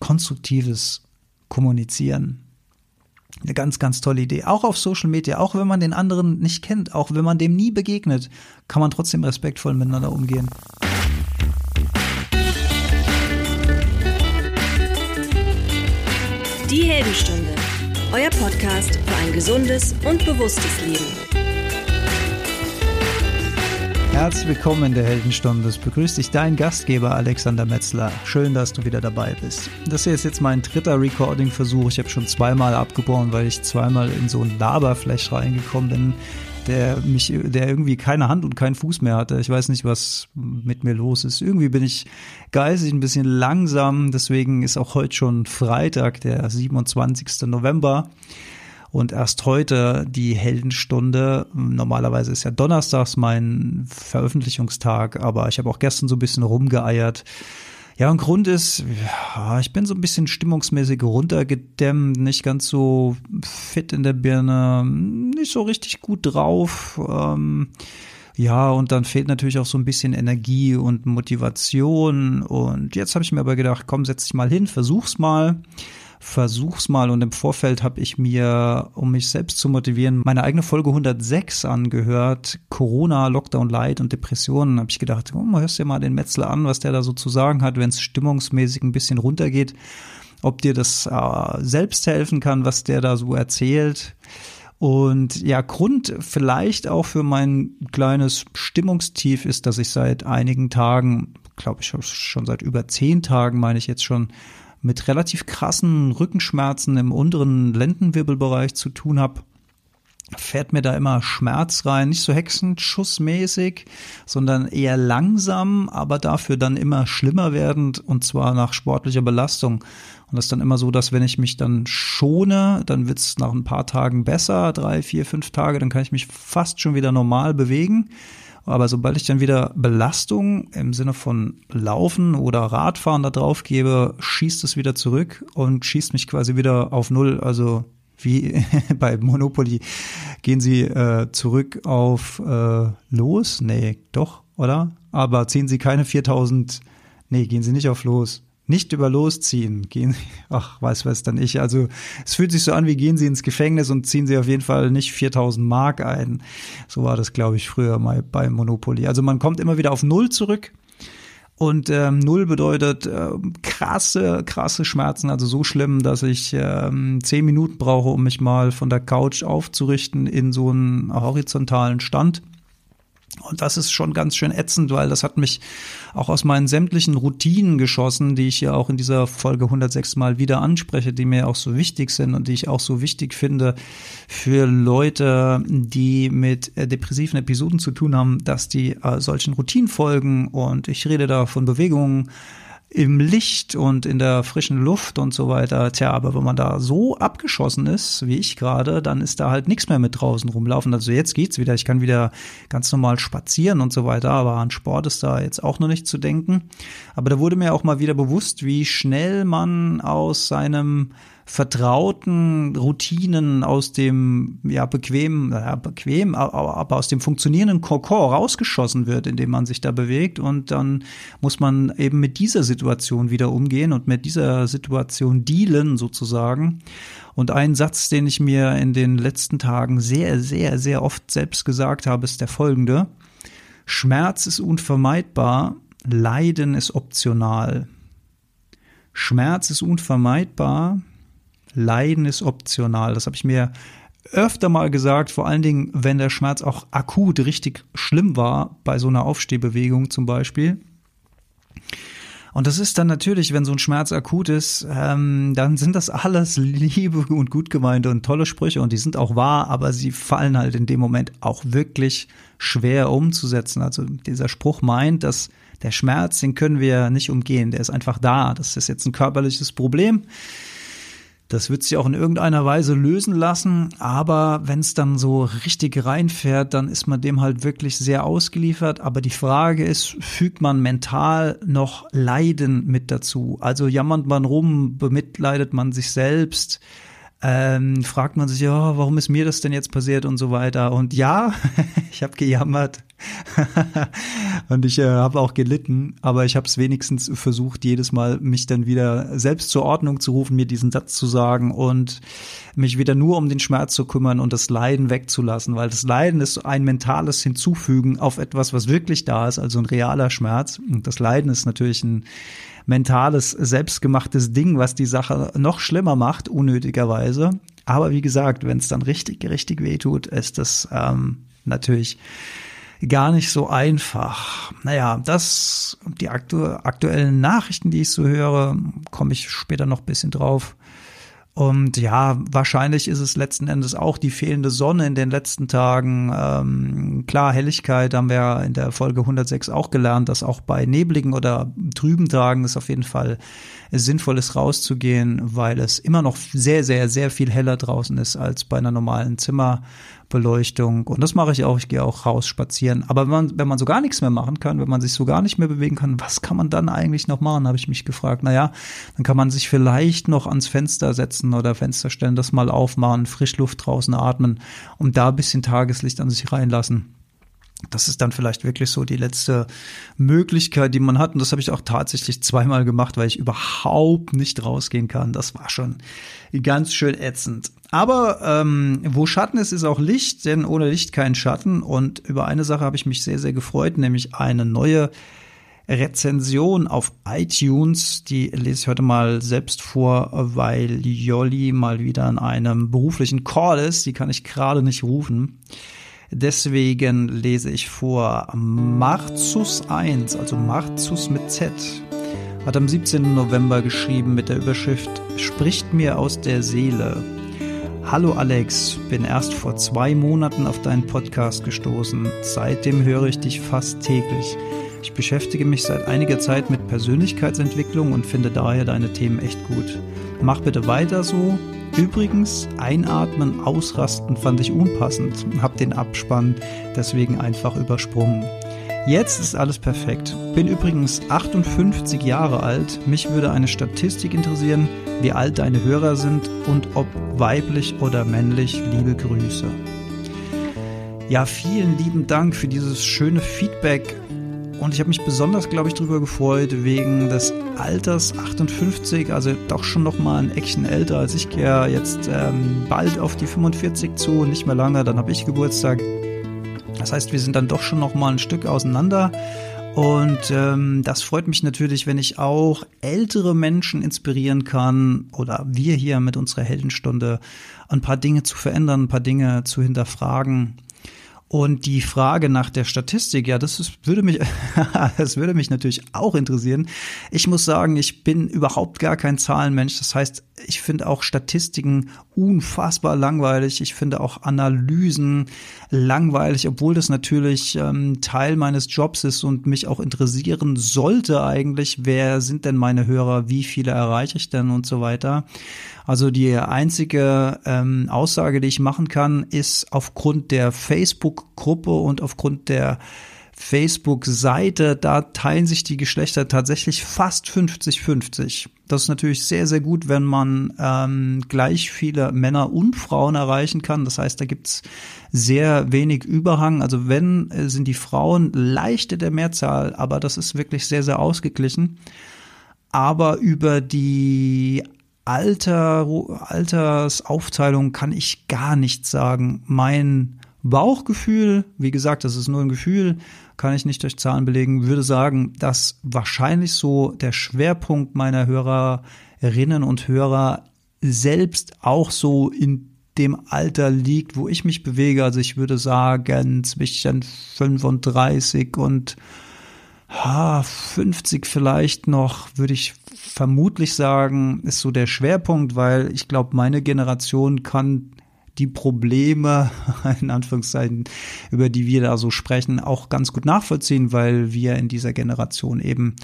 konstruktives Kommunizieren. Eine ganz, ganz tolle Idee. Auch auf Social Media, auch wenn man den anderen nicht kennt, auch wenn man dem nie begegnet, kann man trotzdem respektvoll miteinander umgehen. Die Heldenstunde, euer Podcast für ein gesundes und bewusstes Leben. Herzlich willkommen in der Heldenstunde. Es begrüßt dich dein Gastgeber Alexander Metzler. Schön, dass du wieder dabei bist. Das hier ist jetzt mein dritter Recording-Versuch. Ich habe schon zweimal abgebrochen, weil ich zweimal in so ein Laberflash reingekommen bin, der mich, der irgendwie keine Hand und keinen Fuß mehr hatte. Ich weiß nicht, was mit mir los ist. Irgendwie bin ich geistig ein bisschen langsam. Deswegen ist auch heute schon Freitag, der 27. November. Und erst heute die Heldenstunde. Normalerweise ist ja donnerstags mein Veröffentlichungstag, aber ich habe auch gestern so ein bisschen rumgeeiert. Ja, und Grund ist, ja, ich bin so ein bisschen stimmungsmäßig runtergedämmt, nicht ganz so fit in der Birne, nicht so richtig gut drauf. Ähm, ja, und dann fehlt natürlich auch so ein bisschen Energie und Motivation. Und jetzt habe ich mir aber gedacht, komm, setz dich mal hin, versuch's mal versuch's mal. Und im Vorfeld habe ich mir, um mich selbst zu motivieren, meine eigene Folge 106 angehört. Corona, Lockdown Light und Depressionen. Habe ich gedacht, oh, hörst dir mal den Metzler an, was der da so zu sagen hat, wenn es stimmungsmäßig ein bisschen runtergeht. Ob dir das äh, selbst helfen kann, was der da so erzählt. Und ja, Grund vielleicht auch für mein kleines Stimmungstief ist, dass ich seit einigen Tagen, glaube ich schon seit über zehn Tagen, meine ich jetzt schon, mit relativ krassen Rückenschmerzen im unteren Lendenwirbelbereich zu tun habe, fährt mir da immer Schmerz rein, nicht so hexenschussmäßig, sondern eher langsam, aber dafür dann immer schlimmer werdend und zwar nach sportlicher Belastung. Und das ist dann immer so, dass wenn ich mich dann schone, dann wird es nach ein paar Tagen besser, drei, vier, fünf Tage, dann kann ich mich fast schon wieder normal bewegen. Aber sobald ich dann wieder Belastung im Sinne von Laufen oder Radfahren da drauf gebe, schießt es wieder zurück und schießt mich quasi wieder auf Null. Also wie bei Monopoly gehen sie äh, zurück auf äh, los? Nee, doch, oder? Aber ziehen sie keine 4000, nee, gehen sie nicht auf los nicht über losziehen. Gehen, ach, weiß was dann ich. Also es fühlt sich so an, wie gehen Sie ins Gefängnis und ziehen Sie auf jeden Fall nicht 4000 Mark ein. So war das, glaube ich, früher mal bei Monopoly. Also man kommt immer wieder auf Null zurück. Und ähm, Null bedeutet äh, krasse, krasse Schmerzen, also so schlimm, dass ich ähm, zehn Minuten brauche, um mich mal von der Couch aufzurichten in so einen horizontalen Stand. Und das ist schon ganz schön ätzend, weil das hat mich auch aus meinen sämtlichen Routinen geschossen, die ich ja auch in dieser Folge 106 mal wieder anspreche, die mir auch so wichtig sind und die ich auch so wichtig finde für Leute, die mit äh, depressiven Episoden zu tun haben, dass die äh, solchen Routinen folgen. Und ich rede da von Bewegungen, im Licht und in der frischen Luft und so weiter. Tja, aber wenn man da so abgeschossen ist, wie ich gerade, dann ist da halt nichts mehr mit draußen rumlaufen. Also jetzt geht's wieder. Ich kann wieder ganz normal spazieren und so weiter, aber an Sport ist da jetzt auch noch nicht zu denken. Aber da wurde mir auch mal wieder bewusst, wie schnell man aus seinem vertrauten Routinen aus dem ja bequem, ja, bequem, aber aus dem funktionierenden Kokon rausgeschossen wird, indem man sich da bewegt und dann muss man eben mit dieser Situation wieder umgehen und mit dieser Situation dealen sozusagen. Und ein Satz, den ich mir in den letzten Tagen sehr, sehr, sehr oft selbst gesagt habe, ist der folgende. Schmerz ist unvermeidbar, Leiden ist optional. Schmerz ist unvermeidbar, Leiden ist optional. Das habe ich mir öfter mal gesagt, vor allen Dingen, wenn der Schmerz auch akut richtig schlimm war, bei so einer Aufstehbewegung zum Beispiel. Und das ist dann natürlich, wenn so ein Schmerz akut ist, ähm, dann sind das alles liebe und gut gemeinte und tolle Sprüche und die sind auch wahr, aber sie fallen halt in dem Moment auch wirklich schwer umzusetzen. Also dieser Spruch meint, dass der Schmerz, den können wir nicht umgehen, der ist einfach da. Das ist jetzt ein körperliches Problem. Das wird sich auch in irgendeiner Weise lösen lassen, aber wenn es dann so richtig reinfährt, dann ist man dem halt wirklich sehr ausgeliefert. Aber die Frage ist, fügt man mental noch Leiden mit dazu? Also jammert man rum, bemitleidet man sich selbst? Ähm, fragt man sich, ja, warum ist mir das denn jetzt passiert und so weiter. Und ja, ich habe gejammert und ich äh, habe auch gelitten, aber ich habe es wenigstens versucht, jedes Mal mich dann wieder selbst zur Ordnung zu rufen, mir diesen Satz zu sagen und mich wieder nur um den Schmerz zu kümmern und das Leiden wegzulassen, weil das Leiden ist ein mentales Hinzufügen auf etwas, was wirklich da ist, also ein realer Schmerz. Und das Leiden ist natürlich ein mentales, selbstgemachtes Ding, was die Sache noch schlimmer macht, unnötigerweise. Aber wie gesagt, wenn es dann richtig, richtig wehtut, ist das ähm, natürlich gar nicht so einfach. Naja, das, die aktu aktuellen Nachrichten, die ich so höre, komme ich später noch bisschen drauf. Und ja, wahrscheinlich ist es letzten Endes auch die fehlende Sonne in den letzten Tagen. Ähm, klar, Helligkeit haben wir in der Folge 106 auch gelernt, dass auch bei nebligen oder trüben Tagen es auf jeden Fall sinnvoll ist, rauszugehen, weil es immer noch sehr, sehr, sehr viel heller draußen ist als bei einer normalen Zimmer. Beleuchtung. Und das mache ich auch. Ich gehe auch raus spazieren. Aber wenn man, wenn man so gar nichts mehr machen kann, wenn man sich so gar nicht mehr bewegen kann, was kann man dann eigentlich noch machen, habe ich mich gefragt. Naja, dann kann man sich vielleicht noch ans Fenster setzen oder Fenster stellen, das mal aufmachen, Frischluft draußen atmen und da ein bisschen Tageslicht an sich reinlassen. Das ist dann vielleicht wirklich so die letzte Möglichkeit, die man hat. Und das habe ich auch tatsächlich zweimal gemacht, weil ich überhaupt nicht rausgehen kann. Das war schon ganz schön ätzend. Aber ähm, wo Schatten ist, ist auch Licht, denn ohne Licht kein Schatten. Und über eine Sache habe ich mich sehr, sehr gefreut, nämlich eine neue Rezension auf iTunes. Die lese ich heute mal selbst vor, weil Jolli mal wieder in einem beruflichen Call ist. Die kann ich gerade nicht rufen. Deswegen lese ich vor Marzus 1, also Marzus mit Z, hat am 17. November geschrieben mit der Überschrift Spricht mir aus der Seele. Hallo Alex, bin erst vor zwei Monaten auf deinen Podcast gestoßen. Seitdem höre ich dich fast täglich. Ich beschäftige mich seit einiger Zeit mit Persönlichkeitsentwicklung und finde daher deine Themen echt gut. Mach bitte weiter so Übrigens, einatmen, ausrasten fand ich unpassend, hab den Abspann deswegen einfach übersprungen. Jetzt ist alles perfekt. Bin übrigens 58 Jahre alt. Mich würde eine Statistik interessieren, wie alt deine Hörer sind und ob weiblich oder männlich. Liebe Grüße. Ja, vielen lieben Dank für dieses schöne Feedback und ich habe mich besonders, glaube ich, darüber gefreut, wegen des Alters 58, also doch schon noch mal ein Eckchen älter als ich gehe jetzt ähm, bald auf die 45 zu, nicht mehr lange, dann habe ich Geburtstag. Das heißt, wir sind dann doch schon noch mal ein Stück auseinander. Und ähm, das freut mich natürlich, wenn ich auch ältere Menschen inspirieren kann oder wir hier mit unserer Heldenstunde ein paar Dinge zu verändern, ein paar Dinge zu hinterfragen. Und die Frage nach der Statistik, ja, das ist, würde mich, das würde mich natürlich auch interessieren. Ich muss sagen, ich bin überhaupt gar kein Zahlenmensch. Das heißt, ich finde auch Statistiken unfassbar langweilig. Ich finde auch Analysen langweilig, obwohl das natürlich ähm, Teil meines Jobs ist und mich auch interessieren sollte eigentlich. Wer sind denn meine Hörer? Wie viele erreiche ich denn und so weiter? Also die einzige ähm, Aussage, die ich machen kann, ist aufgrund der Facebook-Gruppe und aufgrund der Facebook-Seite, da teilen sich die Geschlechter tatsächlich fast 50-50. Das ist natürlich sehr, sehr gut, wenn man ähm, gleich viele Männer und Frauen erreichen kann. Das heißt, da gibt's sehr wenig Überhang. Also wenn, äh, sind die Frauen leichte der Mehrzahl, aber das ist wirklich sehr, sehr ausgeglichen. Aber über die Alter, Altersaufteilung kann ich gar nichts sagen. Mein Bauchgefühl, wie gesagt, das ist nur ein Gefühl, kann ich nicht durch Zahlen belegen, würde sagen, dass wahrscheinlich so der Schwerpunkt meiner Hörerinnen und Hörer selbst auch so in dem Alter liegt, wo ich mich bewege. Also ich würde sagen zwischen 35 und 50 vielleicht noch, würde ich vermutlich sagen, ist so der Schwerpunkt, weil ich glaube, meine Generation kann die Probleme, in Anführungszeichen, über die wir da so sprechen, auch ganz gut nachvollziehen, weil wir in dieser Generation eben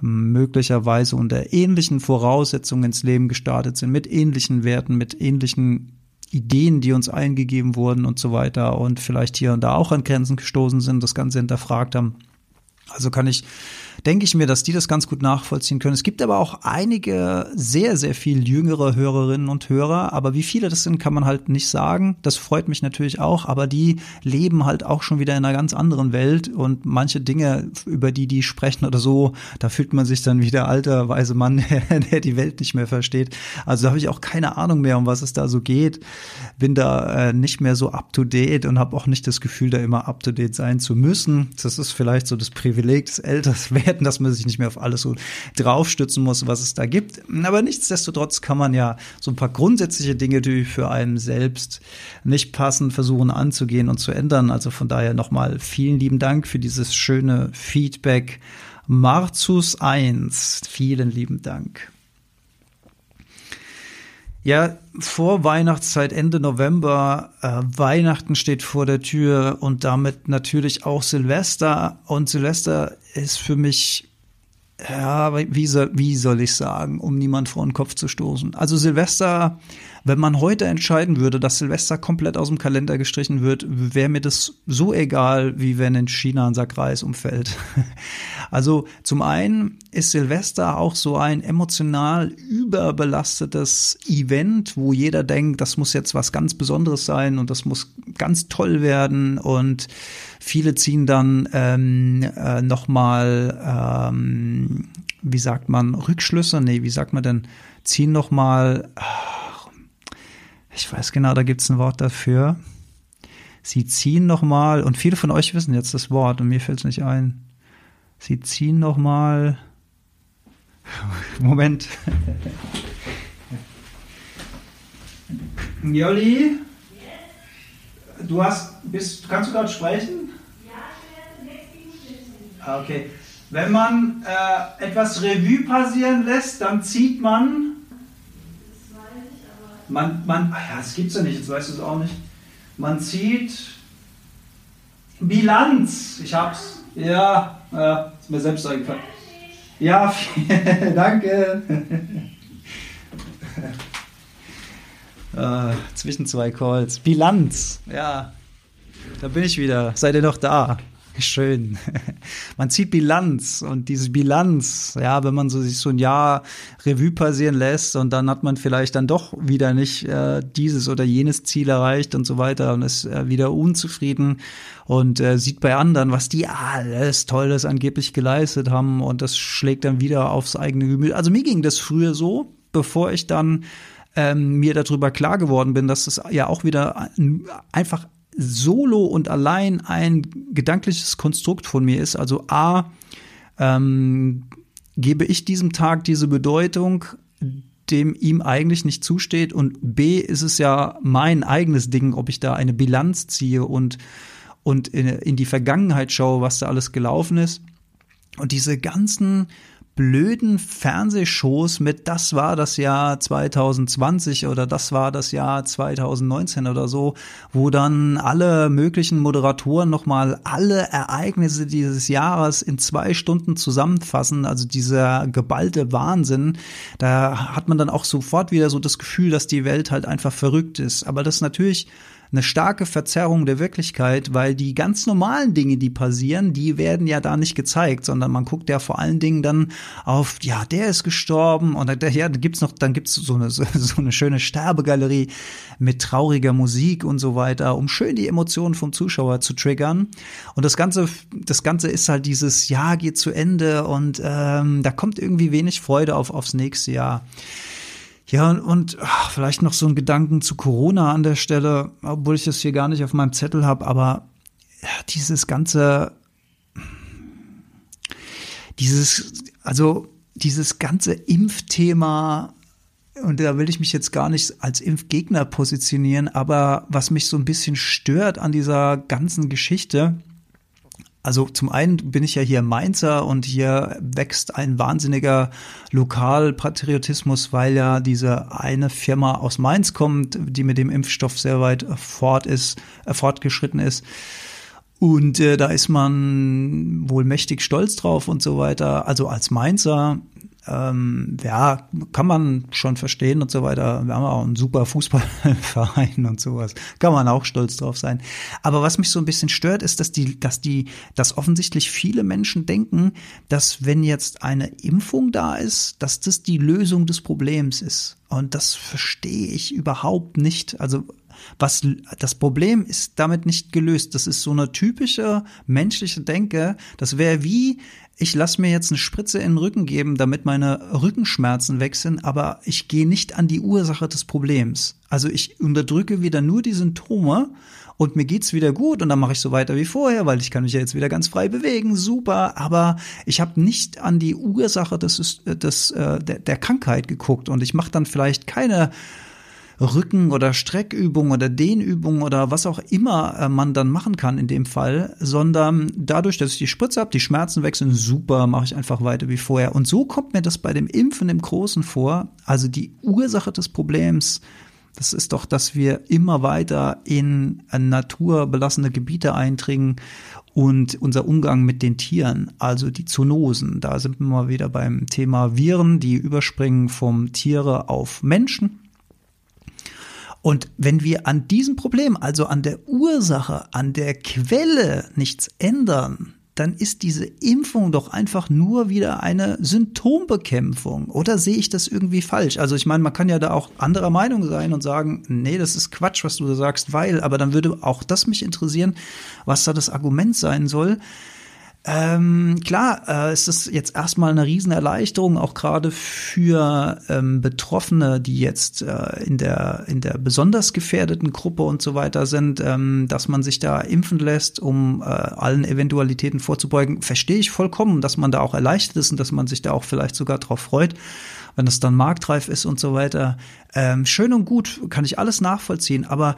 möglicherweise unter ähnlichen Voraussetzungen ins Leben gestartet sind, mit ähnlichen Werten, mit ähnlichen Ideen, die uns eingegeben wurden und so weiter und vielleicht hier und da auch an Grenzen gestoßen sind, das Ganze hinterfragt haben. Also kann ich denke ich mir, dass die das ganz gut nachvollziehen können. Es gibt aber auch einige sehr, sehr viel jüngere Hörerinnen und Hörer, aber wie viele das sind, kann man halt nicht sagen. Das freut mich natürlich auch, aber die leben halt auch schon wieder in einer ganz anderen Welt und manche Dinge, über die die sprechen oder so, da fühlt man sich dann wieder alter, weise Mann, der die Welt nicht mehr versteht. Also da habe ich auch keine Ahnung mehr, um was es da so geht. Bin da äh, nicht mehr so up to date und habe auch nicht das Gefühl, da immer up to date sein zu müssen. Das ist vielleicht so das Privileg des Älterswerdens hätten, dass man sich nicht mehr auf alles so draufstützen muss, was es da gibt. Aber nichtsdestotrotz kann man ja so ein paar grundsätzliche Dinge, die für einen selbst nicht passen, versuchen anzugehen und zu ändern. Also von daher nochmal vielen lieben Dank für dieses schöne Feedback. Marzus 1, vielen lieben Dank. Ja, vor Weihnachtszeit, Ende November, äh, Weihnachten steht vor der Tür und damit natürlich auch Silvester. Und Silvester ist für mich, ja, wie soll, wie soll ich sagen, um niemand vor den Kopf zu stoßen. Also Silvester wenn man heute entscheiden würde, dass Silvester komplett aus dem Kalender gestrichen wird, wäre mir das so egal, wie wenn in China ein Sack Reis umfällt. Also zum einen ist Silvester auch so ein emotional überbelastetes Event, wo jeder denkt, das muss jetzt was ganz Besonderes sein und das muss ganz toll werden und viele ziehen dann ähm, äh, nochmal, ähm, wie sagt man, Rückschlüsse? Nee, wie sagt man denn? Ziehen nochmal. Ich weiß genau, da gibt es ein Wort dafür. Sie ziehen nochmal, und viele von euch wissen jetzt das Wort und mir fällt es nicht ein. Sie ziehen nochmal. Moment. Jolli? Du hast, bist, kannst du gerade sprechen? Ja, okay. Wenn man äh, etwas Revue passieren lässt, dann zieht man man, man, ach ja, das gibt's ja nicht, jetzt weißt du es auch nicht. Man zieht Bilanz. Ich hab's. Ja, ja ist mir selbst eingefallen. Ja, danke. Äh, zwischen zwei Calls. Bilanz. Ja, da bin ich wieder. Seid ihr noch da? Schön. Man zieht Bilanz und diese Bilanz, ja, wenn man so sich so ein Jahr Revue passieren lässt und dann hat man vielleicht dann doch wieder nicht äh, dieses oder jenes Ziel erreicht und so weiter und ist äh, wieder unzufrieden und äh, sieht bei anderen, was die alles Tolles angeblich geleistet haben und das schlägt dann wieder aufs eigene Gemüt. Also mir ging das früher so, bevor ich dann ähm, mir darüber klar geworden bin, dass es ja auch wieder einfach solo und allein ein gedankliches Konstrukt von mir ist. Also A, ähm, gebe ich diesem Tag diese Bedeutung, dem ihm eigentlich nicht zusteht. Und B, ist es ja mein eigenes Ding, ob ich da eine Bilanz ziehe und, und in, in die Vergangenheit schaue, was da alles gelaufen ist. Und diese ganzen blöden Fernsehshows mit das war das Jahr 2020 oder das war das Jahr 2019 oder so, wo dann alle möglichen Moderatoren nochmal alle Ereignisse dieses Jahres in zwei Stunden zusammenfassen, also dieser geballte Wahnsinn, da hat man dann auch sofort wieder so das Gefühl, dass die Welt halt einfach verrückt ist. Aber das natürlich eine starke Verzerrung der Wirklichkeit, weil die ganz normalen Dinge, die passieren, die werden ja da nicht gezeigt, sondern man guckt ja vor allen Dingen dann auf, ja, der ist gestorben und da, ja, da gibt's noch, dann gibt's so eine, so eine schöne Sterbegalerie mit trauriger Musik und so weiter, um schön die Emotionen vom Zuschauer zu triggern. Und das Ganze, das Ganze ist halt dieses Jahr geht zu Ende und ähm, da kommt irgendwie wenig Freude auf aufs nächste Jahr. Ja, und, ach, vielleicht noch so ein Gedanken zu Corona an der Stelle, obwohl ich das hier gar nicht auf meinem Zettel habe, aber ja, dieses ganze, dieses, also dieses ganze Impfthema, und da will ich mich jetzt gar nicht als Impfgegner positionieren, aber was mich so ein bisschen stört an dieser ganzen Geschichte, also zum einen bin ich ja hier Mainzer und hier wächst ein wahnsinniger Lokalpatriotismus, weil ja diese eine Firma aus Mainz kommt, die mit dem Impfstoff sehr weit fort ist, äh, fortgeschritten ist. Und äh, da ist man wohl mächtig stolz drauf und so weiter. Also als Mainzer ähm, ja, kann man schon verstehen und so weiter. Wir haben auch einen super Fußballverein und sowas. Kann man auch stolz drauf sein. Aber was mich so ein bisschen stört, ist, dass die, dass die, dass offensichtlich viele Menschen denken, dass wenn jetzt eine Impfung da ist, dass das die Lösung des Problems ist. Und das verstehe ich überhaupt nicht. Also was das Problem ist damit nicht gelöst. Das ist so eine typische menschliche Denke. Das wäre wie ich lasse mir jetzt eine Spritze in den Rücken geben, damit meine Rückenschmerzen weg sind, aber ich gehe nicht an die Ursache des Problems. Also ich unterdrücke wieder nur die Symptome und mir geht's wieder gut und dann mache ich so weiter wie vorher, weil ich kann mich ja jetzt wieder ganz frei bewegen, super, aber ich habe nicht an die Ursache des, des, äh, der, der Krankheit geguckt und ich mache dann vielleicht keine Rücken- oder Streckübung oder Dehnübung oder was auch immer äh, man dann machen kann in dem Fall, sondern dadurch, dass ich die Spritze habe, die Schmerzen wechseln, super, mache ich einfach weiter wie vorher. Und so kommt mir das bei dem Impfen im Großen vor. Also die Ursache des Problems, das ist doch, dass wir immer weiter in naturbelassene Gebiete eindringen und unser Umgang mit den Tieren, also die Zoonosen. Da sind wir mal wieder beim Thema Viren, die überspringen vom Tiere auf Menschen. Und wenn wir an diesem Problem, also an der Ursache, an der Quelle nichts ändern, dann ist diese Impfung doch einfach nur wieder eine Symptombekämpfung. Oder sehe ich das irgendwie falsch? Also ich meine, man kann ja da auch anderer Meinung sein und sagen, nee, das ist Quatsch, was du da sagst, weil, aber dann würde auch das mich interessieren, was da das Argument sein soll. Ähm, klar, äh, ist das jetzt erstmal eine Riesenerleichterung, auch gerade für ähm, Betroffene, die jetzt äh, in der in der besonders gefährdeten Gruppe und so weiter sind, ähm, dass man sich da impfen lässt, um äh, allen Eventualitäten vorzubeugen. Verstehe ich vollkommen, dass man da auch erleichtert ist und dass man sich da auch vielleicht sogar drauf freut wenn das dann marktreif ist und so weiter. Ähm, schön und gut, kann ich alles nachvollziehen, aber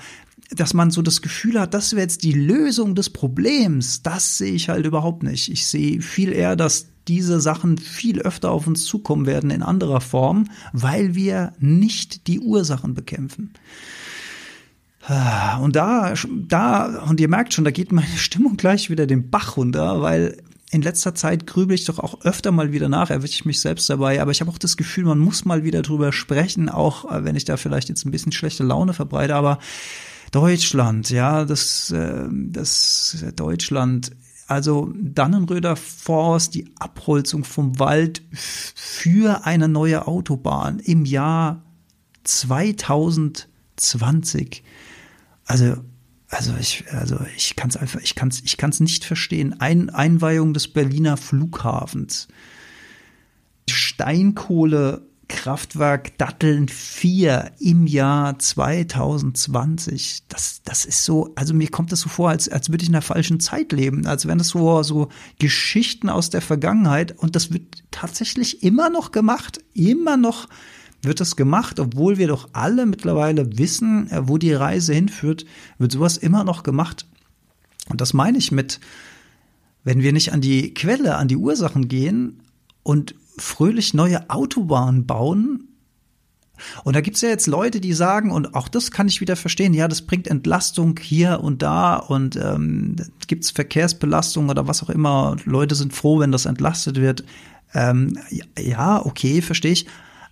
dass man so das Gefühl hat, das wäre jetzt die Lösung des Problems, das sehe ich halt überhaupt nicht. Ich sehe viel eher, dass diese Sachen viel öfter auf uns zukommen werden in anderer Form, weil wir nicht die Ursachen bekämpfen. Und da, da, und ihr merkt schon, da geht meine Stimmung gleich wieder den Bach runter, weil in letzter Zeit grübel ich doch auch öfter mal wieder nach, erwische ich mich selbst dabei, aber ich habe auch das Gefühl, man muss mal wieder drüber sprechen, auch äh, wenn ich da vielleicht jetzt ein bisschen schlechte Laune verbreite, aber Deutschland, ja, das, äh, das Deutschland, also Dannenröder Forst, die Abholzung vom Wald für eine neue Autobahn im Jahr 2020. Also also ich, also ich kann es einfach, ich kann es, ich kann nicht verstehen. Ein, Einweihung des Berliner Flughafens. Steinkohlekraftwerk Datteln 4 im Jahr 2020. Das, das ist so, also mir kommt das so vor, als, als würde ich in der falschen Zeit leben, als wären das so, so Geschichten aus der Vergangenheit und das wird tatsächlich immer noch gemacht, immer noch wird das gemacht, obwohl wir doch alle mittlerweile wissen, äh, wo die Reise hinführt, wird sowas immer noch gemacht. Und das meine ich mit, wenn wir nicht an die Quelle, an die Ursachen gehen und fröhlich neue Autobahnen bauen, und da gibt's ja jetzt Leute, die sagen, und auch das kann ich wieder verstehen, ja, das bringt Entlastung hier und da und ähm, gibt's Verkehrsbelastung oder was auch immer. Leute sind froh, wenn das entlastet wird. Ähm, ja, okay, verstehe ich.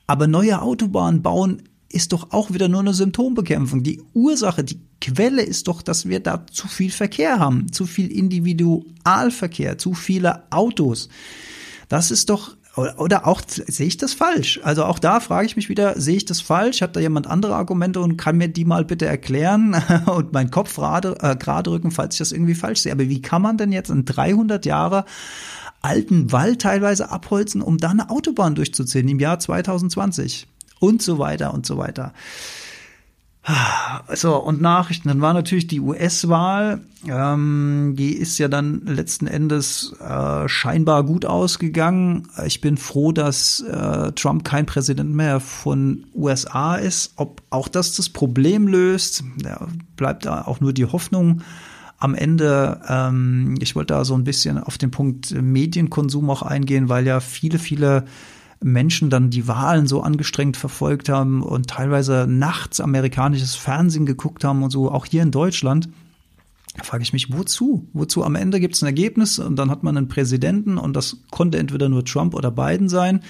Aber neue Autobahnen bauen ist doch auch wieder nur eine Symptombekämpfung. Die Ursache, die Quelle ist doch, dass wir da zu viel Verkehr haben, zu viel Individualverkehr, zu viele Autos. Das ist doch oder auch sehe ich das falsch? Also auch da frage ich mich wieder, sehe ich das falsch? Hat da jemand andere Argumente und kann mir die mal bitte erklären und meinen Kopf gerade, äh, gerade rücken, falls ich das irgendwie falsch sehe. Aber wie kann man denn jetzt in 300 Jahre alten Wald teilweise abholzen, um da eine Autobahn durchzuziehen im Jahr 2020 und so weiter und so weiter. So, und Nachrichten. Dann war natürlich die US-Wahl. Ähm, die ist ja dann letzten Endes äh, scheinbar gut ausgegangen. Ich bin froh, dass äh, Trump kein Präsident mehr von USA ist. Ob auch das das Problem löst, ja, bleibt da auch nur die Hoffnung am Ende, ähm, ich wollte da so ein bisschen auf den Punkt Medienkonsum auch eingehen, weil ja viele, viele Menschen dann die Wahlen so angestrengt verfolgt haben und teilweise nachts amerikanisches Fernsehen geguckt haben und so, auch hier in Deutschland. Da frage ich mich, wozu? Wozu? Am Ende gibt es ein Ergebnis und dann hat man einen Präsidenten und das konnte entweder nur Trump oder Biden sein.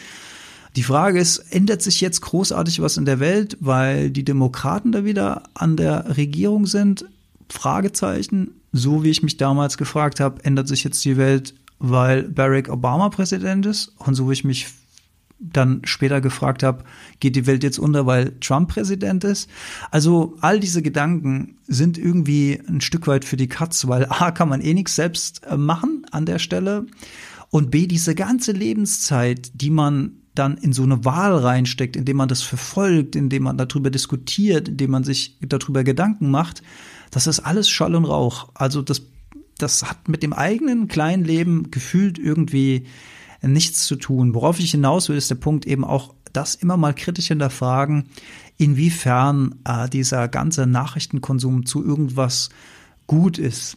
Die Frage ist, ändert sich jetzt großartig was in der Welt, weil die Demokraten da wieder an der Regierung sind? Fragezeichen. So wie ich mich damals gefragt habe, ändert sich jetzt die Welt, weil Barack Obama Präsident ist? Und so wie ich mich dann später gefragt habe, geht die Welt jetzt unter, weil Trump Präsident ist? Also all diese Gedanken sind irgendwie ein Stück weit für die Katz, weil A kann man eh nichts selbst äh, machen an der Stelle und B diese ganze Lebenszeit, die man dann in so eine Wahl reinsteckt, indem man das verfolgt, indem man darüber diskutiert, indem man sich darüber Gedanken macht, das ist alles Schall und Rauch. Also das, das hat mit dem eigenen kleinen Leben gefühlt irgendwie nichts zu tun. Worauf ich hinaus will, ist der Punkt eben auch, das immer mal kritisch hinterfragen, inwiefern äh, dieser ganze Nachrichtenkonsum zu irgendwas gut ist.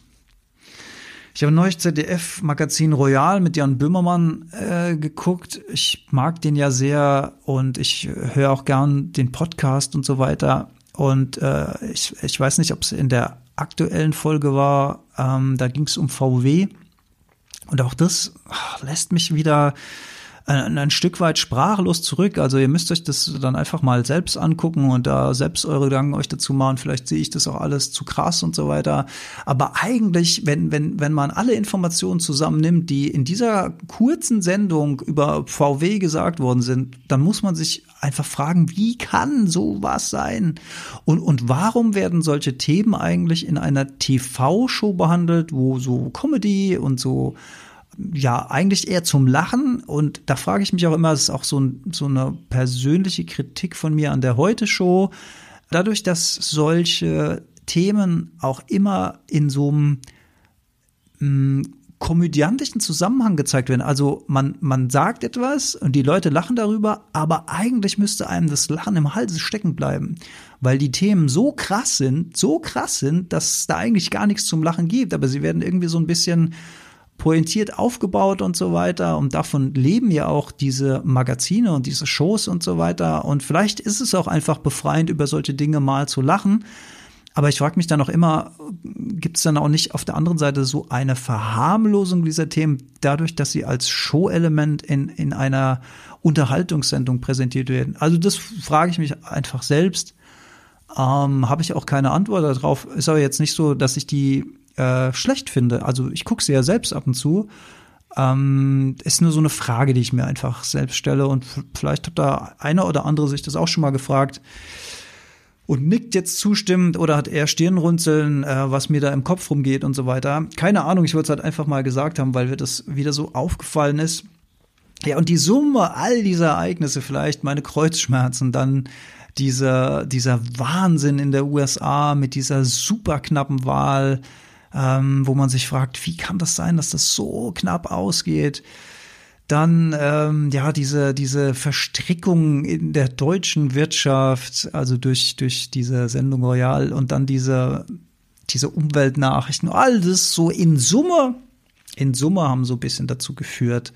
Ich habe neulich ZDF-Magazin Royal mit Jan Böhmermann äh, geguckt. Ich mag den ja sehr und ich höre auch gern den Podcast und so weiter. Und äh, ich, ich weiß nicht, ob es in der aktuellen Folge war. Ähm, da ging es um VW. Und auch das lässt mich wieder ein, ein Stück weit sprachlos zurück. Also ihr müsst euch das dann einfach mal selbst angucken und da selbst eure Gedanken euch dazu machen. Vielleicht sehe ich das auch alles zu krass und so weiter. Aber eigentlich, wenn, wenn, wenn man alle Informationen zusammennimmt, die in dieser kurzen Sendung über VW gesagt worden sind, dann muss man sich einfach fragen, wie kann sowas sein? Und, und warum werden solche Themen eigentlich in einer TV-Show behandelt, wo so Comedy und so ja, eigentlich eher zum Lachen. Und da frage ich mich auch immer, es ist auch so, ein, so eine persönliche Kritik von mir an der Heute-Show. Dadurch, dass solche Themen auch immer in so einem mh, mm, komödiantischen Zusammenhang gezeigt werden. Also man, man sagt etwas und die Leute lachen darüber, aber eigentlich müsste einem das Lachen im Hals stecken bleiben, weil die Themen so krass sind, so krass sind, dass es da eigentlich gar nichts zum Lachen gibt, aber sie werden irgendwie so ein bisschen pointiert aufgebaut und so weiter. Und davon leben ja auch diese Magazine und diese Shows und so weiter. Und vielleicht ist es auch einfach befreiend, über solche Dinge mal zu lachen. Aber ich frage mich dann auch immer, gibt es dann auch nicht auf der anderen Seite so eine Verharmlosung dieser Themen, dadurch, dass sie als Show-Element in, in einer Unterhaltungssendung präsentiert werden? Also das frage ich mich einfach selbst. Ähm, Habe ich auch keine Antwort darauf. Ist aber jetzt nicht so, dass ich die äh, schlecht finde. Also ich gucke sie ja selbst ab und zu. Ähm, ist nur so eine Frage, die ich mir einfach selbst stelle. Und vielleicht hat da einer oder andere sich das auch schon mal gefragt und nickt jetzt zustimmend oder hat eher Stirnrunzeln, äh, was mir da im Kopf rumgeht und so weiter. Keine Ahnung, ich wollte es halt einfach mal gesagt haben, weil mir das wieder so aufgefallen ist. Ja, und die Summe all dieser Ereignisse, vielleicht meine Kreuzschmerzen, dann dieser, dieser Wahnsinn in der USA mit dieser super knappen Wahl, ähm, wo man sich fragt, wie kann das sein, dass das so knapp ausgeht? Dann ähm, ja diese diese Verstrickung in der deutschen Wirtschaft, also durch durch diese Sendung Royal und dann diese diese Umweltnachrichten, all das so in Summe in Summe haben so ein bisschen dazu geführt,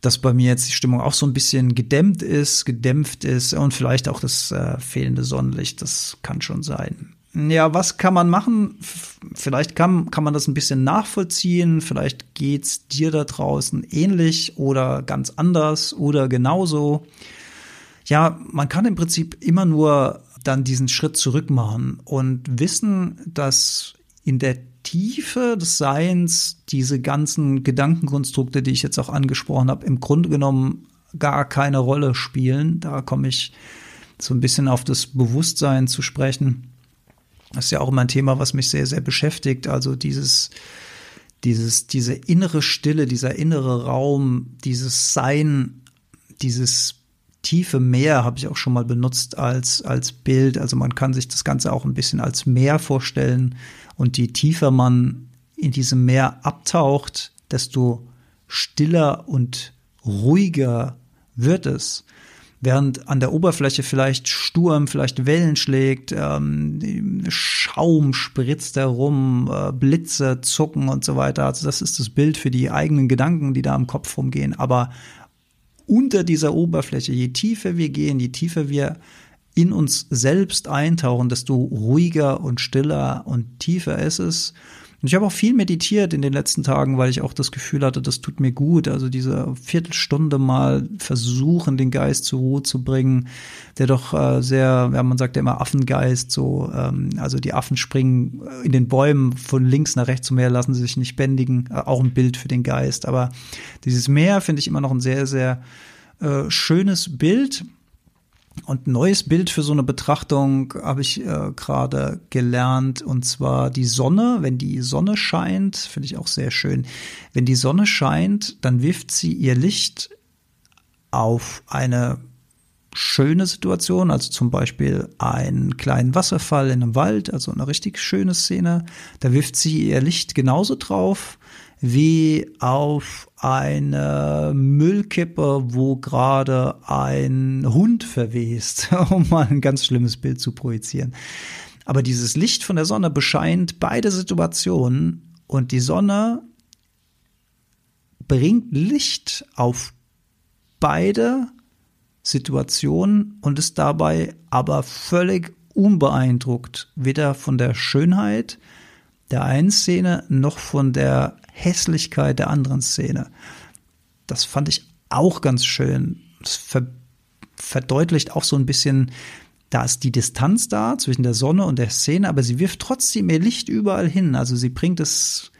dass bei mir jetzt die Stimmung auch so ein bisschen gedämmt ist, gedämpft ist und vielleicht auch das äh, fehlende Sonnenlicht, das kann schon sein. Ja, was kann man machen? Vielleicht kann, kann man das ein bisschen nachvollziehen. Vielleicht geht's dir da draußen ähnlich oder ganz anders oder genauso. Ja, man kann im Prinzip immer nur dann diesen Schritt zurück machen und wissen, dass in der Tiefe des Seins diese ganzen Gedankenkonstrukte, die ich jetzt auch angesprochen habe, im Grunde genommen gar keine Rolle spielen. Da komme ich so ein bisschen auf das Bewusstsein zu sprechen. Das ist ja auch immer ein Thema, was mich sehr, sehr beschäftigt. Also dieses, dieses, diese innere Stille, dieser innere Raum, dieses Sein, dieses tiefe Meer habe ich auch schon mal benutzt als, als Bild. Also man kann sich das Ganze auch ein bisschen als Meer vorstellen. Und je tiefer man in diesem Meer abtaucht, desto stiller und ruhiger wird es während an der Oberfläche vielleicht Sturm, vielleicht Wellen schlägt, ähm, Schaum spritzt herum, äh, Blitze zucken und so weiter. Also das ist das Bild für die eigenen Gedanken, die da im Kopf rumgehen. Aber unter dieser Oberfläche, je tiefer wir gehen, je tiefer wir in uns selbst eintauchen, desto ruhiger und stiller und tiefer ist es. Und ich habe auch viel meditiert in den letzten Tagen, weil ich auch das Gefühl hatte, das tut mir gut. Also diese Viertelstunde mal versuchen, den Geist zur Ruhe zu bringen, der doch äh, sehr, ja, man sagt ja immer Affengeist, so, ähm, also die Affen springen in den Bäumen von links nach rechts zum Meer, lassen sie sich nicht bändigen. Äh, auch ein Bild für den Geist. Aber dieses Meer finde ich immer noch ein sehr, sehr äh, schönes Bild. Und ein neues Bild für so eine Betrachtung habe ich äh, gerade gelernt, und zwar die Sonne. Wenn die Sonne scheint, finde ich auch sehr schön. Wenn die Sonne scheint, dann wirft sie ihr Licht auf eine schöne Situation, also zum Beispiel einen kleinen Wasserfall in einem Wald, also eine richtig schöne Szene. Da wirft sie ihr Licht genauso drauf wie auf eine Müllkippe, wo gerade ein Hund verwest, um mal ein ganz schlimmes Bild zu projizieren. Aber dieses Licht von der Sonne bescheint beide Situationen und die Sonne bringt Licht auf beide Situationen und ist dabei aber völlig unbeeindruckt, weder von der Schönheit der einen Szene noch von der Hässlichkeit der anderen Szene. Das fand ich auch ganz schön. Das ver verdeutlicht auch so ein bisschen, da ist die Distanz da zwischen der Sonne und der Szene, aber sie wirft trotzdem ihr Licht überall hin. Also sie bringt das,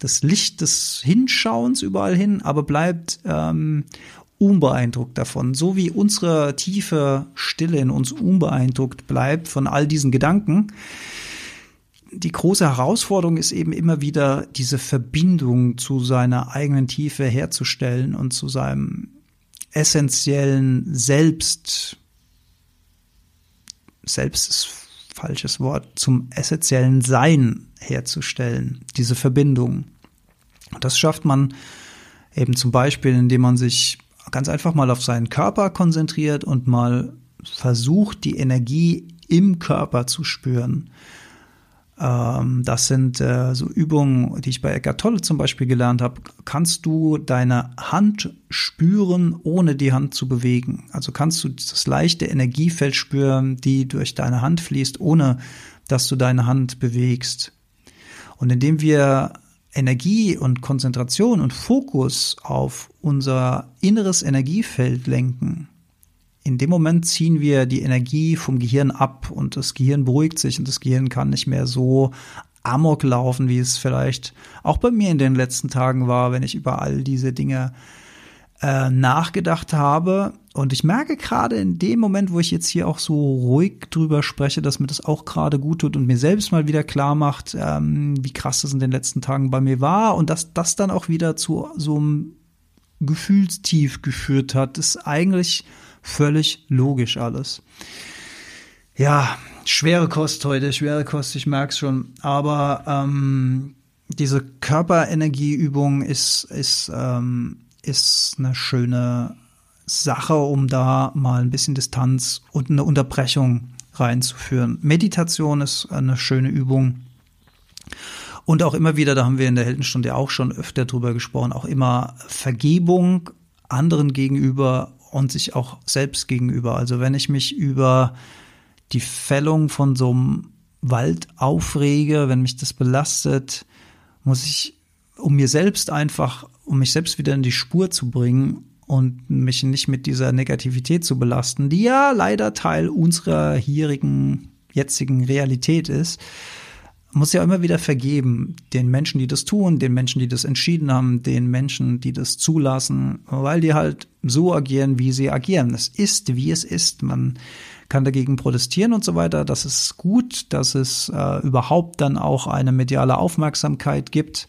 das Licht des Hinschauens überall hin, aber bleibt ähm, unbeeindruckt davon. So wie unsere tiefe Stille in uns unbeeindruckt bleibt von all diesen Gedanken, die große Herausforderung ist eben immer wieder diese Verbindung zu seiner eigenen Tiefe herzustellen und zu seinem essentiellen Selbst. Selbst ist falsches Wort, zum essentiellen Sein herzustellen, diese Verbindung. Und das schafft man eben zum Beispiel, indem man sich ganz einfach mal auf seinen Körper konzentriert und mal versucht, die Energie im Körper zu spüren. Ähm, das sind äh, so Übungen, die ich bei Eckart Tolle zum Beispiel gelernt habe. Kannst du deine Hand spüren, ohne die Hand zu bewegen? Also kannst du das leichte Energiefeld spüren, die durch deine Hand fließt, ohne dass du deine Hand bewegst. Und indem wir Energie und Konzentration und Fokus auf unser inneres Energiefeld lenken, in dem Moment ziehen wir die Energie vom Gehirn ab und das Gehirn beruhigt sich und das Gehirn kann nicht mehr so amok laufen, wie es vielleicht auch bei mir in den letzten Tagen war, wenn ich über all diese Dinge äh, nachgedacht habe. Und ich merke gerade in dem Moment, wo ich jetzt hier auch so ruhig drüber spreche, dass mir das auch gerade gut tut und mir selbst mal wieder klar macht, ähm, wie krass das in den letzten Tagen bei mir war und dass das dann auch wieder zu so einem Gefühlstief geführt hat, ist eigentlich Völlig logisch alles. Ja, schwere Kost heute, schwere Kost, ich merk's schon. Aber ähm, diese Körperenergieübung ist, ist, ähm, ist eine schöne Sache, um da mal ein bisschen Distanz und eine Unterbrechung reinzuführen. Meditation ist eine schöne Übung. Und auch immer wieder, da haben wir in der Heldenstunde auch schon öfter drüber gesprochen, auch immer Vergebung anderen gegenüber und sich auch selbst gegenüber. Also wenn ich mich über die Fällung von so einem Wald aufrege, wenn mich das belastet, muss ich, um mir selbst einfach, um mich selbst wieder in die Spur zu bringen und mich nicht mit dieser Negativität zu belasten, die ja leider Teil unserer hierigen, jetzigen Realität ist, muss ja immer wieder vergeben, den Menschen, die das tun, den Menschen, die das entschieden haben, den Menschen, die das zulassen, weil die halt so agieren, wie sie agieren. Es ist, wie es ist. Man kann dagegen protestieren und so weiter. Das ist gut, dass es äh, überhaupt dann auch eine mediale Aufmerksamkeit gibt.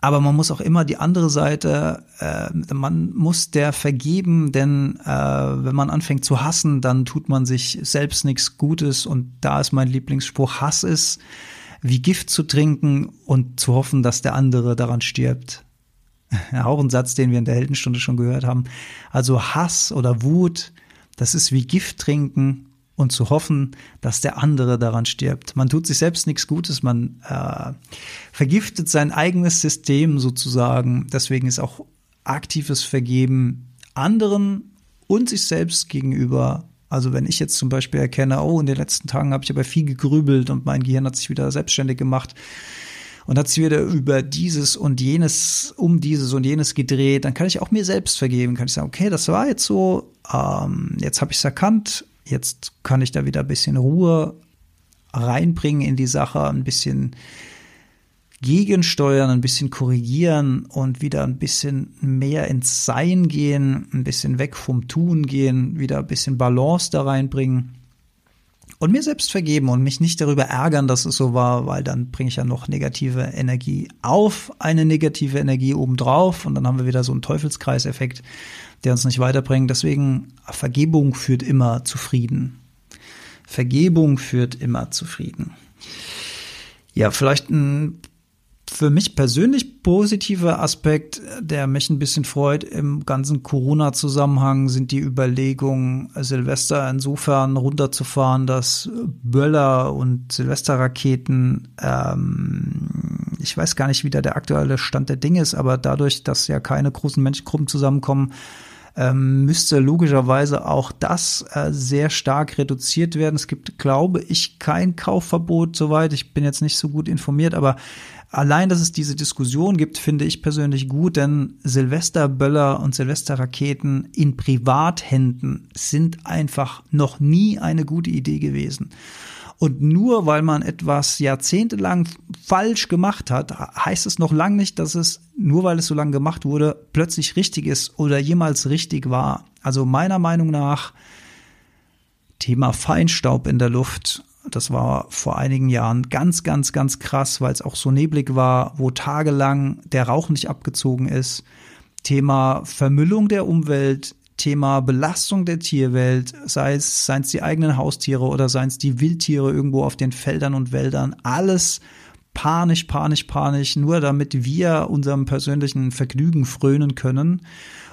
Aber man muss auch immer die andere Seite, äh, man muss der vergeben, denn äh, wenn man anfängt zu hassen, dann tut man sich selbst nichts Gutes. Und da ist mein Lieblingsspruch, Hass ist, wie Gift zu trinken und zu hoffen, dass der andere daran stirbt. Auch ein Satz, den wir in der Heldenstunde schon gehört haben. Also Hass oder Wut, das ist wie Gift trinken und zu hoffen, dass der andere daran stirbt. Man tut sich selbst nichts Gutes, man äh, vergiftet sein eigenes System sozusagen. Deswegen ist auch aktives Vergeben anderen und sich selbst gegenüber also wenn ich jetzt zum Beispiel erkenne, oh, in den letzten Tagen habe ich aber viel gegrübelt und mein Gehirn hat sich wieder selbstständig gemacht und hat sich wieder über dieses und jenes, um dieses und jenes gedreht, dann kann ich auch mir selbst vergeben, kann ich sagen, okay, das war jetzt so, ähm, jetzt habe ich es erkannt, jetzt kann ich da wieder ein bisschen Ruhe reinbringen in die Sache, ein bisschen gegensteuern, ein bisschen korrigieren und wieder ein bisschen mehr ins Sein gehen, ein bisschen weg vom Tun gehen, wieder ein bisschen Balance da reinbringen und mir selbst vergeben und mich nicht darüber ärgern, dass es so war, weil dann bringe ich ja noch negative Energie auf eine negative Energie obendrauf und dann haben wir wieder so einen Teufelskreiseffekt, der uns nicht weiterbringt. Deswegen Vergebung führt immer zu Frieden. Vergebung führt immer zu Frieden. Ja, vielleicht ein für mich persönlich positiver Aspekt, der mich ein bisschen freut im ganzen Corona-Zusammenhang, sind die Überlegungen, Silvester insofern runterzufahren, dass Böller und Silvesterraketen, ähm, ich weiß gar nicht, wie da der aktuelle Stand der Dinge ist, aber dadurch, dass ja keine großen Menschengruppen zusammenkommen, ähm, müsste logischerweise auch das äh, sehr stark reduziert werden. Es gibt, glaube ich, kein Kaufverbot soweit. Ich bin jetzt nicht so gut informiert, aber allein, dass es diese Diskussion gibt, finde ich persönlich gut, denn Silvesterböller und Silvesterraketen in Privathänden sind einfach noch nie eine gute Idee gewesen. Und nur weil man etwas jahrzehntelang falsch gemacht hat, heißt es noch lange nicht, dass es, nur weil es so lange gemacht wurde, plötzlich richtig ist oder jemals richtig war. Also meiner Meinung nach Thema Feinstaub in der Luft das war vor einigen Jahren ganz, ganz, ganz krass, weil es auch so neblig war, wo tagelang der Rauch nicht abgezogen ist. Thema Vermüllung der Umwelt, Thema Belastung der Tierwelt, sei es, seien es die eigenen Haustiere oder seien es die Wildtiere irgendwo auf den Feldern und Wäldern, alles panisch, panisch, panisch, nur damit wir unserem persönlichen Vergnügen frönen können.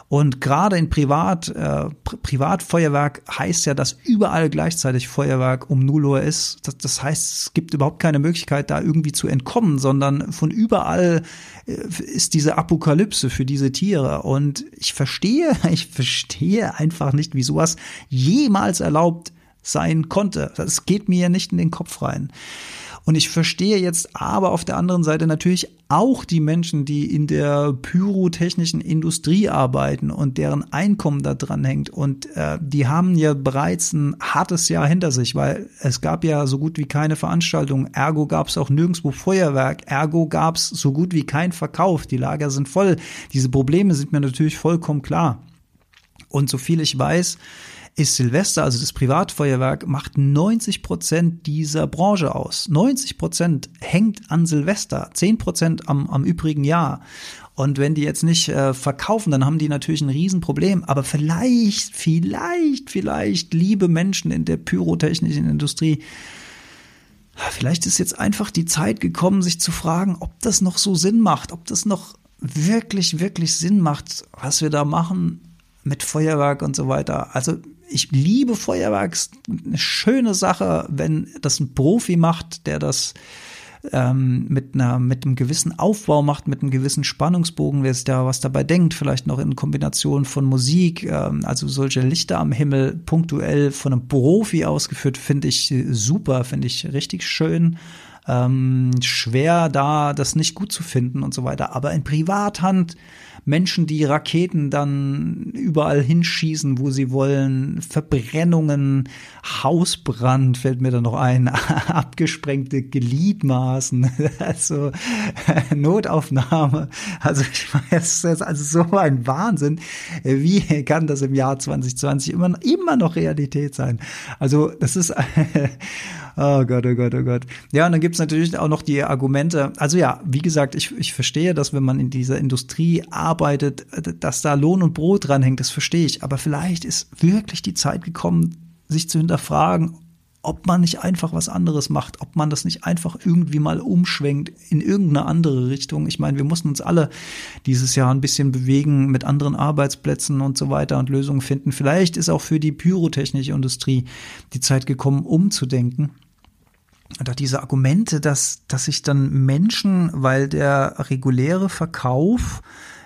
Und gerade in Privat, äh, Privatfeuerwerk heißt ja, dass überall gleichzeitig Feuerwerk um 0 Uhr ist. Das, das heißt, es gibt überhaupt keine Möglichkeit, da irgendwie zu entkommen, sondern von überall äh, ist diese Apokalypse für diese Tiere. Und ich verstehe, ich verstehe einfach nicht, wie sowas jemals erlaubt sein konnte. Das geht mir ja nicht in den Kopf rein. Und ich verstehe jetzt aber auf der anderen Seite natürlich auch die Menschen, die in der pyrotechnischen Industrie arbeiten und deren Einkommen da dran hängt. Und äh, die haben ja bereits ein hartes Jahr hinter sich, weil es gab ja so gut wie keine Veranstaltung. Ergo gab es auch nirgendwo Feuerwerk. Ergo gab es so gut wie kein Verkauf. Die Lager sind voll. Diese Probleme sind mir natürlich vollkommen klar. Und so viel ich weiß, ist Silvester, also das Privatfeuerwerk, macht 90 Prozent dieser Branche aus. 90 Prozent hängt an Silvester, 10 Prozent am, am übrigen Jahr. Und wenn die jetzt nicht äh, verkaufen, dann haben die natürlich ein Riesenproblem. Aber vielleicht, vielleicht, vielleicht, liebe Menschen in der pyrotechnischen Industrie, vielleicht ist jetzt einfach die Zeit gekommen, sich zu fragen, ob das noch so Sinn macht, ob das noch wirklich, wirklich Sinn macht, was wir da machen mit Feuerwerk und so weiter. Also ich liebe Feuerwerk, eine schöne Sache, wenn das ein Profi macht, der das ähm, mit einer mit einem gewissen Aufbau macht, mit einem gewissen Spannungsbogen, wer sich da was dabei denkt, vielleicht noch in Kombination von Musik, ähm, also solche Lichter am Himmel punktuell von einem Profi ausgeführt, finde ich super, finde ich richtig schön. Ähm, schwer da das nicht gut zu finden und so weiter, aber in Privathand Menschen, die Raketen dann überall hinschießen, wo sie wollen, Verbrennungen, Hausbrand fällt mir da noch ein, abgesprengte Gliedmaßen, also Notaufnahme. Also ich meine, es ist also so ein Wahnsinn. Wie kann das im Jahr 2020 immer, immer noch Realität sein? Also das ist Oh Gott, oh Gott, oh Gott. Ja, und dann gibt's natürlich auch noch die Argumente. Also ja, wie gesagt, ich, ich verstehe, dass wenn man in dieser Industrie arbeitet, dass da Lohn und Brot dranhängt, das verstehe ich. Aber vielleicht ist wirklich die Zeit gekommen, sich zu hinterfragen, ob man nicht einfach was anderes macht, ob man das nicht einfach irgendwie mal umschwenkt in irgendeine andere Richtung. Ich meine, wir mussten uns alle dieses Jahr ein bisschen bewegen mit anderen Arbeitsplätzen und so weiter und Lösungen finden. Vielleicht ist auch für die pyrotechnische Industrie die Zeit gekommen, umzudenken. Und auch diese Argumente, dass, dass sich dann Menschen, weil der reguläre Verkauf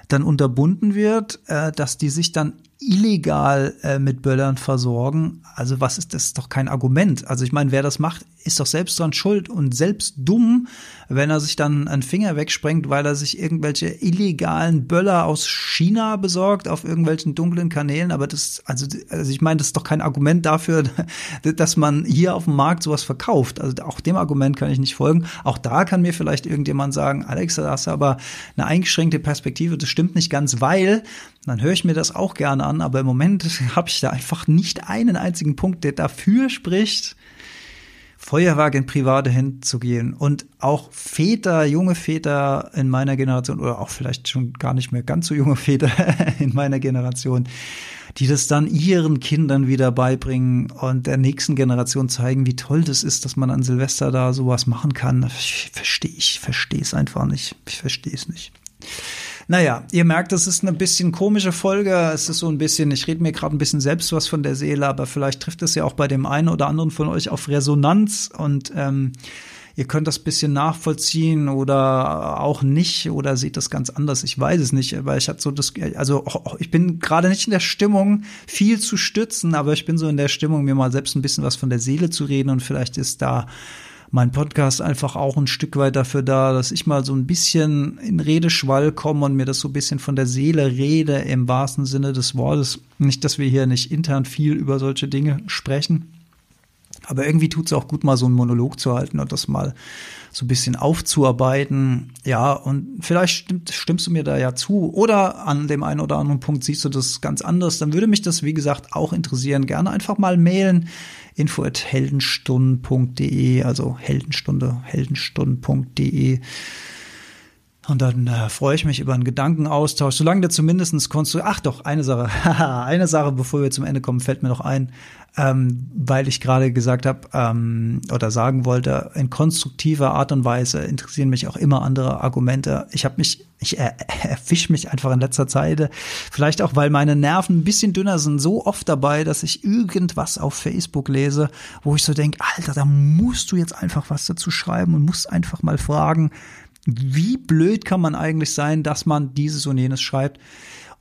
dann unterbunden wird, äh, dass die sich dann illegal äh, mit Böllern versorgen. Also was ist das? Ist doch kein Argument. Also ich meine, wer das macht, ist doch selbst dran schuld und selbst dumm, wenn er sich dann einen Finger wegsprengt, weil er sich irgendwelche illegalen Böller aus China besorgt auf irgendwelchen dunklen Kanälen. Aber das, also, also ich meine, das ist doch kein Argument dafür, dass man hier auf dem Markt sowas verkauft. Also auch dem Argument kann ich nicht folgen. Auch da kann mir vielleicht irgendjemand sagen, Alex, da hast du aber eine eingeschränkte Perspektive. Das stimmt nicht ganz, weil dann höre ich mir das auch gerne an, aber im Moment habe ich da einfach nicht einen einzigen Punkt, der dafür spricht, Feuerwerk in private Hände zu gehen. Und auch Väter, junge Väter in meiner Generation oder auch vielleicht schon gar nicht mehr ganz so junge Väter in meiner Generation, die das dann ihren Kindern wieder beibringen und der nächsten Generation zeigen, wie toll das ist, dass man an Silvester da sowas machen kann. Verstehe, ich verstehe es einfach nicht. Ich verstehe es nicht. Naja, ihr merkt, das ist eine bisschen komische Folge. Es ist so ein bisschen, ich rede mir gerade ein bisschen selbst was von der Seele, aber vielleicht trifft es ja auch bei dem einen oder anderen von euch auf Resonanz und ähm, ihr könnt das bisschen nachvollziehen oder auch nicht oder seht das ganz anders. Ich weiß es nicht, aber ich hatte so das, also ich bin gerade nicht in der Stimmung, viel zu stützen, aber ich bin so in der Stimmung, mir mal selbst ein bisschen was von der Seele zu reden und vielleicht ist da mein Podcast einfach auch ein Stück weit dafür da, dass ich mal so ein bisschen in Redeschwall komme und mir das so ein bisschen von der Seele rede im wahrsten Sinne des Wortes. Nicht, dass wir hier nicht intern viel über solche Dinge sprechen. Aber irgendwie tut es auch gut, mal so einen Monolog zu halten und das mal so ein bisschen aufzuarbeiten. Ja, und vielleicht stimmt, stimmst du mir da ja zu oder an dem einen oder anderen Punkt siehst du das ganz anders. Dann würde mich das, wie gesagt, auch interessieren. Gerne einfach mal mailen info at heldenstunden.de, also Heldenstunde, heldenstunden.de. Und dann äh, freue ich mich über einen Gedankenaustausch, solange der zumindestens konstruiert. Ach doch, eine Sache, eine Sache, bevor wir zum Ende kommen, fällt mir noch ein, ähm, weil ich gerade gesagt habe ähm, oder sagen wollte, in konstruktiver Art und Weise interessieren mich auch immer andere Argumente. Ich habe mich, ich er, erfisch mich einfach in letzter Zeit, vielleicht auch, weil meine Nerven ein bisschen dünner sind, so oft dabei, dass ich irgendwas auf Facebook lese, wo ich so denke, Alter, da musst du jetzt einfach was dazu schreiben und musst einfach mal fragen, wie blöd kann man eigentlich sein, dass man dieses und jenes schreibt.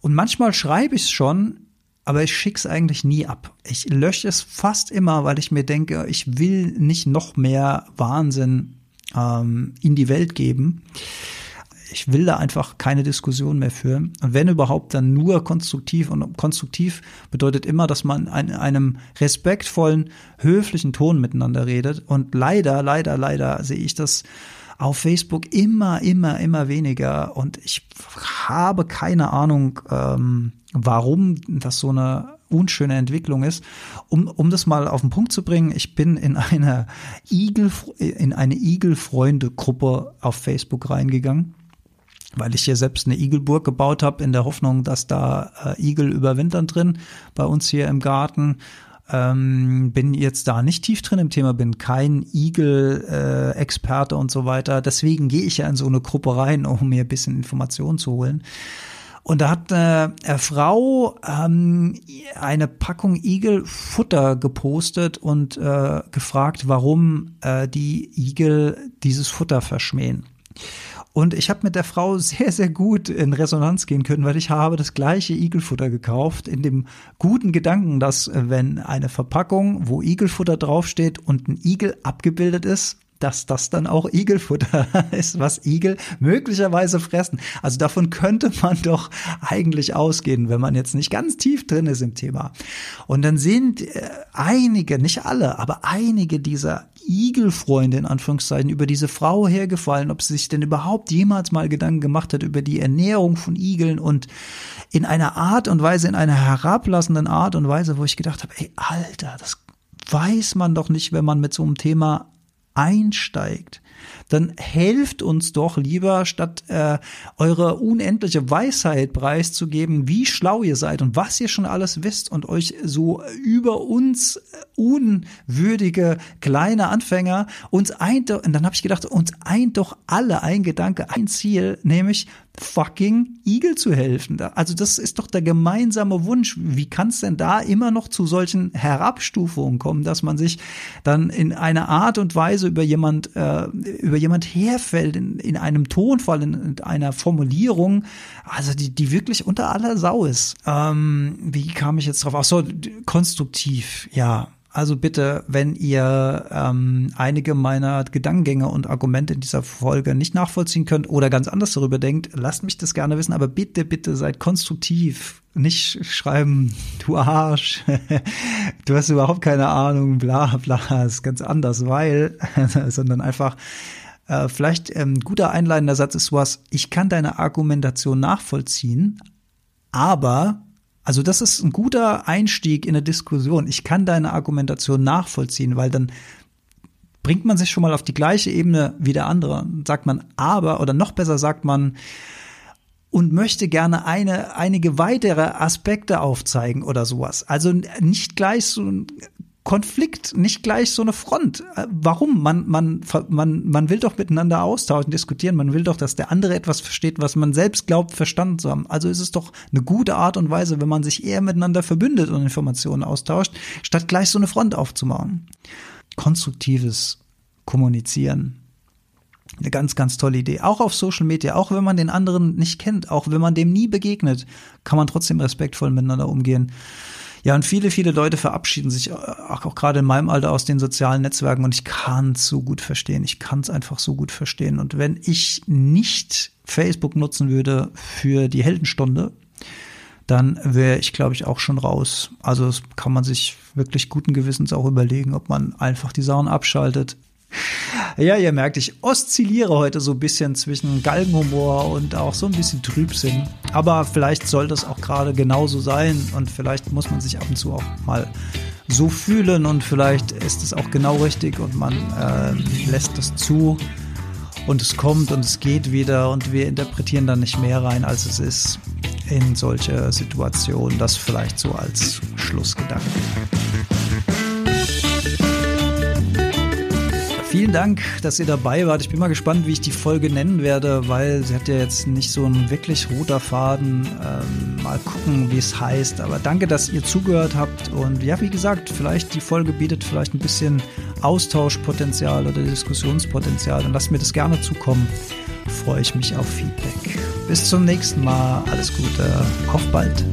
Und manchmal schreibe ich es schon, aber ich schicke es eigentlich nie ab. Ich lösche es fast immer, weil ich mir denke, ich will nicht noch mehr Wahnsinn ähm, in die Welt geben. Ich will da einfach keine Diskussion mehr führen. Und wenn überhaupt, dann nur konstruktiv. Und konstruktiv bedeutet immer, dass man in einem respektvollen, höflichen Ton miteinander redet. Und leider, leider, leider sehe ich das auf Facebook immer, immer, immer weniger. Und ich habe keine Ahnung, ähm, warum das so eine unschöne Entwicklung ist. Um, um das mal auf den Punkt zu bringen, ich bin in eine Igel, in eine Igelfreunde-Gruppe auf Facebook reingegangen weil ich hier selbst eine Igelburg gebaut habe, in der Hoffnung, dass da äh, Igel überwintern drin bei uns hier im Garten. Ähm, bin jetzt da nicht tief drin im Thema, bin kein Igel-Experte äh, und so weiter. Deswegen gehe ich ja in so eine Gruppe rein, um mir ein bisschen Informationen zu holen. Und da hat eine äh, Frau ähm, eine Packung Igelfutter gepostet und äh, gefragt, warum äh, die Igel dieses Futter verschmähen. Und ich habe mit der Frau sehr, sehr gut in Resonanz gehen können, weil ich habe das gleiche Igelfutter gekauft, in dem guten Gedanken, dass äh, wenn eine Verpackung, wo Igelfutter draufsteht und ein Igel abgebildet ist, dass das dann auch Igelfutter ist, was Igel möglicherweise fressen. Also davon könnte man doch eigentlich ausgehen, wenn man jetzt nicht ganz tief drin ist im Thema. Und dann sind äh, einige, nicht alle, aber einige dieser Igelfreunde in Anführungszeichen über diese Frau hergefallen, ob sie sich denn überhaupt jemals mal Gedanken gemacht hat über die Ernährung von Igeln und in einer Art und Weise, in einer herablassenden Art und Weise, wo ich gedacht habe, ey, Alter, das weiß man doch nicht, wenn man mit so einem Thema einsteigt, dann helft uns doch lieber, statt äh, eure unendliche Weisheit preiszugeben, wie schlau ihr seid und was ihr schon alles wisst und euch so über uns unwürdige kleine Anfänger uns eint, und dann habe ich gedacht, uns eint doch alle ein Gedanke, ein Ziel, nämlich fucking Igel zu helfen. Also das ist doch der gemeinsame Wunsch. Wie kann es denn da immer noch zu solchen Herabstufungen kommen, dass man sich dann in einer Art und Weise über jemand äh, über jemand herfällt in, in einem Tonfall, in, in einer Formulierung, also die, die wirklich unter aller Sau ist. Ähm, wie kam ich jetzt drauf? Ach so, konstruktiv, ja. Also bitte, wenn ihr ähm, einige meiner Gedankengänge und Argumente in dieser Folge nicht nachvollziehen könnt oder ganz anders darüber denkt, lasst mich das gerne wissen, aber bitte, bitte seid konstruktiv. Nicht schreiben, du Arsch, du hast überhaupt keine Ahnung, bla bla, ist ganz anders, weil, sondern einfach, äh, vielleicht ähm, guter einleitender Satz ist was, ich kann deine Argumentation nachvollziehen, aber also das ist ein guter Einstieg in eine Diskussion. Ich kann deine Argumentation nachvollziehen, weil dann bringt man sich schon mal auf die gleiche Ebene wie der andere. Sagt man aber oder noch besser sagt man und möchte gerne eine, einige weitere Aspekte aufzeigen oder sowas. Also nicht gleich so Konflikt, nicht gleich so eine Front. Äh, warum? Man, man, man, man will doch miteinander austauschen, diskutieren. Man will doch, dass der andere etwas versteht, was man selbst glaubt, verstanden zu haben. Also ist es doch eine gute Art und Weise, wenn man sich eher miteinander verbündet und Informationen austauscht, statt gleich so eine Front aufzumachen. Konstruktives Kommunizieren. Eine ganz, ganz tolle Idee. Auch auf Social Media, auch wenn man den anderen nicht kennt, auch wenn man dem nie begegnet, kann man trotzdem respektvoll miteinander umgehen. Ja, und viele, viele Leute verabschieden sich äh, auch, auch gerade in meinem Alter aus den sozialen Netzwerken und ich kann es so gut verstehen. Ich kann es einfach so gut verstehen. Und wenn ich nicht Facebook nutzen würde für die Heldenstunde, dann wäre ich, glaube ich, auch schon raus. Also das kann man sich wirklich guten Gewissens auch überlegen, ob man einfach die Sachen abschaltet. Ja, ihr merkt, ich oszilliere heute so ein bisschen zwischen Galgenhumor und auch so ein bisschen Trübsinn. Aber vielleicht soll das auch gerade genauso sein und vielleicht muss man sich ab und zu auch mal so fühlen und vielleicht ist es auch genau richtig und man äh, lässt das zu und es kommt und es geht wieder und wir interpretieren dann nicht mehr rein, als es ist in solche Situationen. Das vielleicht so als Schlussgedanke. Vielen Dank, dass ihr dabei wart. Ich bin mal gespannt, wie ich die Folge nennen werde, weil sie hat ja jetzt nicht so einen wirklich roter Faden. Ähm, mal gucken, wie es heißt. Aber danke, dass ihr zugehört habt. Und ja, wie gesagt, vielleicht die Folge bietet vielleicht ein bisschen Austauschpotenzial oder Diskussionspotenzial. Dann lasst mir das gerne zukommen. Freue ich mich auf Feedback. Bis zum nächsten Mal. Alles Gute. Auf bald.